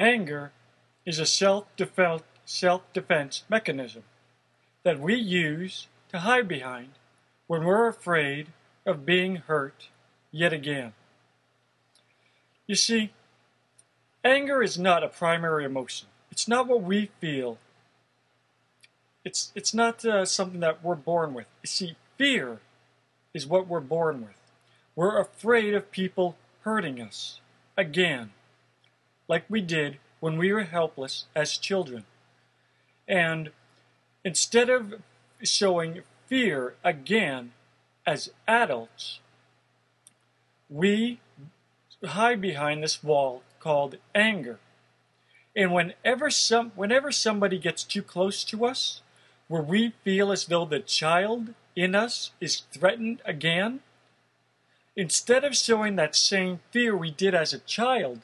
Anger is a self-defense mechanism that we use to hide behind when we're afraid of being hurt yet again. You see, anger is not a primary emotion. It's not what we feel. It's, it's not uh, something that we're born with. You see, fear is what we're born with. We're afraid of people hurting us again, like we did when we were helpless as children. And instead of showing fear again as adults, we hide behind this wall called anger. And whenever some whenever somebody gets too close to us, where we feel as though the child in us is threatened again, instead of showing that same fear we did as a child,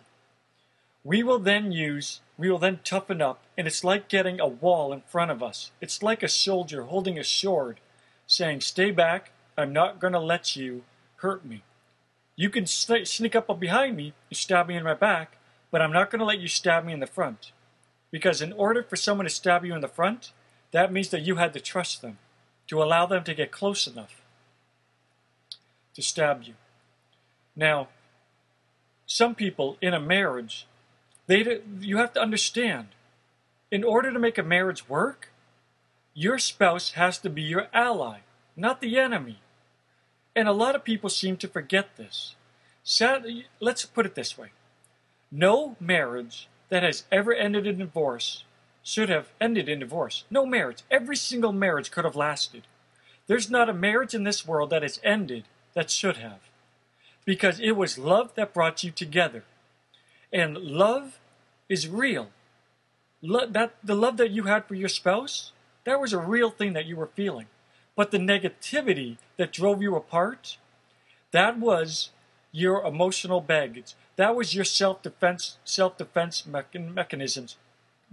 we will then use we will then toughen up, and it's like getting a wall in front of us. It's like a soldier holding a sword, saying, Stay back, I'm not going to let you hurt me. You can sneak up behind me and stab me in my back, but I'm not going to let you stab me in the front. Because in order for someone to stab you in the front, that means that you had to trust them, to allow them to get close enough to stab you. Now, some people in a marriage they, you have to understand, in order to make a marriage work, your spouse has to be your ally, not the enemy. And a lot of people seem to forget this. Sadly, let's put it this way. No marriage that has ever ended in divorce should have ended in divorce. No marriage. Every single marriage could have lasted. There's not a marriage in this world that has ended that should have. Because it was love that brought you together. And love is real. Lo- that the love that you had for your spouse, that was a real thing that you were feeling. But the negativity that drove you apart, that was your emotional baggage. That was your self-defense self-defense mechan- mechanisms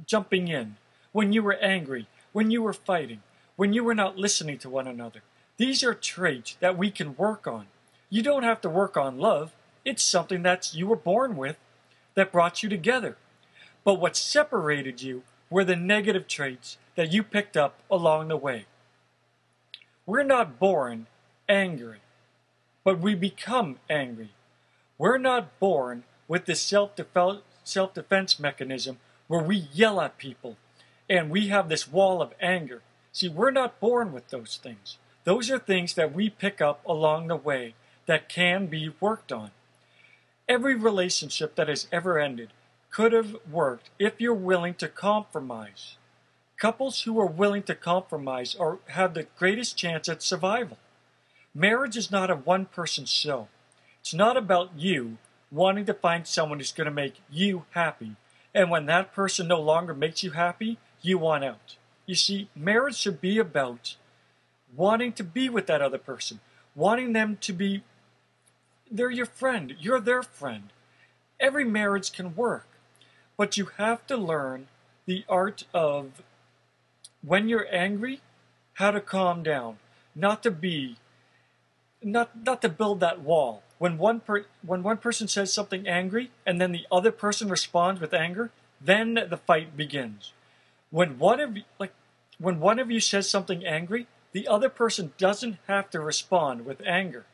jumping in when you were angry, when you were fighting, when you were not listening to one another. These are traits that we can work on. You don't have to work on love. It's something that you were born with that brought you together. But what separated you were the negative traits that you picked up along the way. We're not born angry, but we become angry. We're not born with this self-defense mechanism where we yell at people and we have this wall of anger. See, we're not born with those things. Those are things that we pick up along the way that can be worked on. Every relationship that has ever ended could have worked if you're willing to compromise. Couples who are willing to compromise are, have the greatest chance at survival. Marriage is not a one person show. It's not about you wanting to find someone who's going to make you happy. And when that person no longer makes you happy, you want out. You see, marriage should be about wanting to be with that other person, wanting them to be they're your friend. You're their friend. Every marriage can work, but you have to learn the art of when you're angry, how to calm down, not to be, not not to build that wall. When one per, when one person says something angry and then the other person responds with anger, then the fight begins. When one of like when one of you says something angry, the other person doesn't have to respond with anger.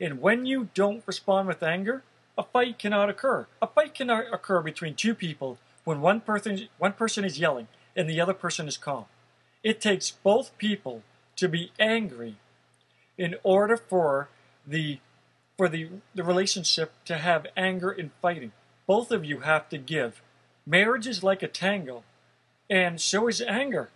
And when you don't respond with anger, a fight cannot occur. A fight cannot occur between two people when one person, one person is yelling and the other person is calm. It takes both people to be angry in order for the for the, the relationship to have anger and fighting. Both of you have to give. Marriage is like a tango, and so is anger.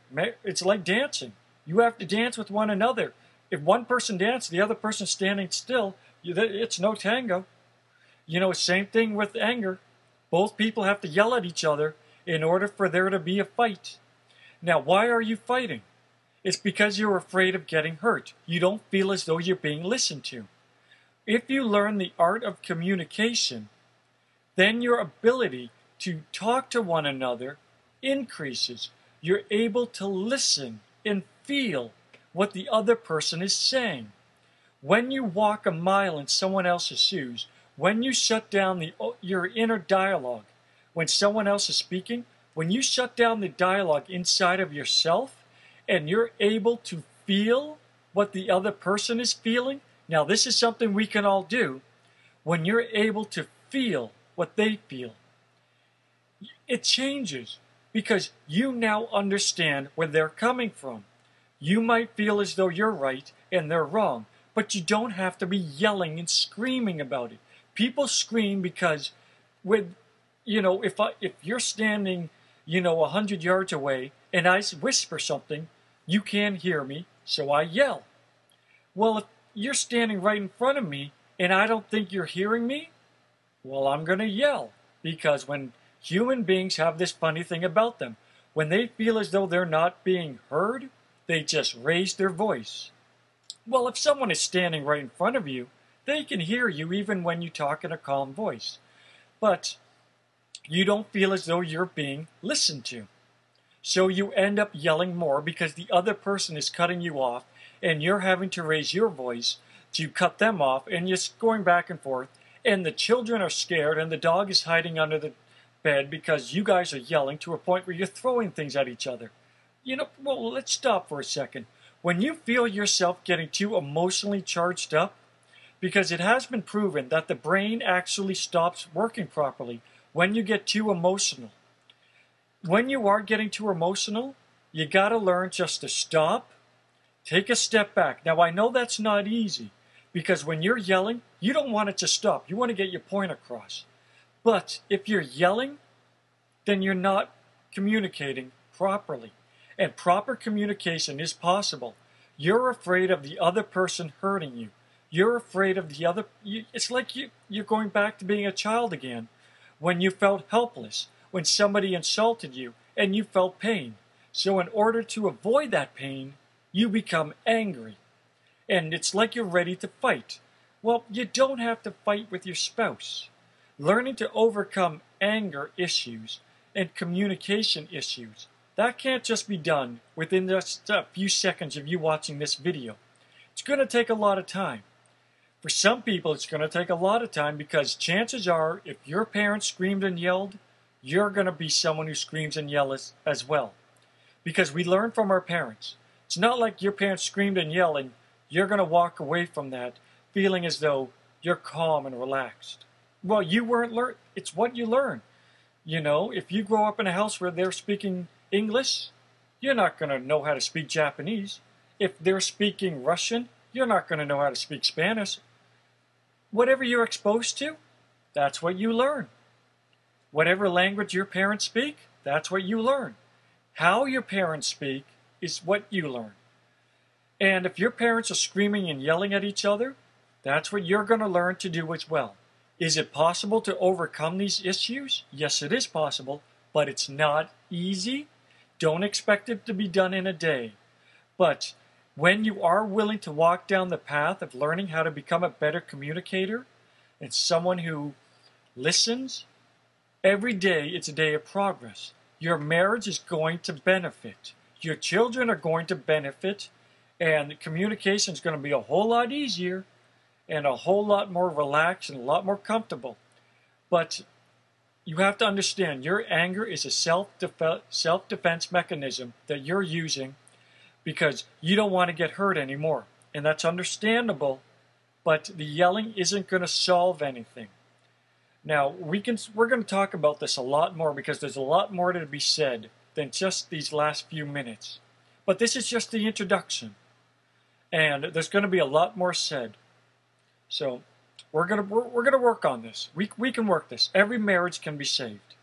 It's like dancing. You have to dance with one another if one person dances, the other person standing still, it's no tango. You know, same thing with anger. Both people have to yell at each other in order for there to be a fight. Now, why are you fighting? It's because you're afraid of getting hurt. You don't feel as though you're being listened to. If you learn the art of communication, then your ability to talk to one another increases. You're able to listen and feel what the other person is saying. When you walk a mile in someone else's shoes, when you shut down the, your inner dialogue, when someone else is speaking, when you shut down the dialogue inside of yourself and you're able to feel what the other person is feeling, now this is something we can all do. When you're able to feel what they feel, it changes because you now understand where they're coming from. You might feel as though you're right and they're wrong, but you don't have to be yelling and screaming about it. People scream because with you know, if I if you're standing, you know, a hundred yards away and I whisper something, you can't hear me, so I yell. Well, if you're standing right in front of me and I don't think you're hearing me, well, I'm gonna yell because when human beings have this funny thing about them, when they feel as though they're not being heard, they just raise their voice. Well, if someone is standing right in front of you, they can hear you even when you talk in a calm voice. But you don't feel as though you're being listened to. So you end up yelling more because the other person is cutting you off and you're having to raise your voice to cut them off and you're going back and forth and the children are scared and the dog is hiding under the bed because you guys are yelling to a point where you're throwing things at each other. You know, well, let's stop for a second. When you feel yourself getting too emotionally charged up, because it has been proven that the brain actually stops working properly when you get too emotional. When you are getting too emotional, you got to learn just to stop, take a step back. Now, I know that's not easy because when you're yelling, you don't want it to stop. You want to get your point across. But if you're yelling, then you're not communicating properly. And proper communication is possible. You're afraid of the other person hurting you. You're afraid of the other. You, it's like you, you're going back to being a child again when you felt helpless, when somebody insulted you and you felt pain. So, in order to avoid that pain, you become angry. And it's like you're ready to fight. Well, you don't have to fight with your spouse. Learning to overcome anger issues and communication issues, that can't just be done within just a few seconds of you watching this video. It's going to take a lot of time. For some people, it's going to take a lot of time because chances are, if your parents screamed and yelled, you're going to be someone who screams and yells as well. Because we learn from our parents. It's not like your parents screamed and yelled and you're going to walk away from that feeling as though you're calm and relaxed. Well, you weren't learn. It's what you learn. You know, if you grow up in a house where they're speaking English, you're not going to know how to speak Japanese. If they're speaking Russian, you're not going to know how to speak Spanish whatever you're exposed to, that's what you learn. Whatever language your parents speak, that's what you learn. How your parents speak is what you learn. And if your parents are screaming and yelling at each other, that's what you're going to learn to do as well. Is it possible to overcome these issues? Yes, it is possible, but it's not easy. Don't expect it to be done in a day. But when you are willing to walk down the path of learning how to become a better communicator and someone who listens, every day it's a day of progress. Your marriage is going to benefit. Your children are going to benefit, and communication is going to be a whole lot easier and a whole lot more relaxed and a lot more comfortable. But you have to understand your anger is a self self defense mechanism that you're using because you don't want to get hurt anymore. And that's understandable, but the yelling isn't going to solve anything. Now, we can we're going to talk about this a lot more because there's a lot more to be said than just these last few minutes. But this is just the introduction. And there's going to be a lot more said. So, we're to we're, we're to work on this. We we can work this. Every marriage can be saved.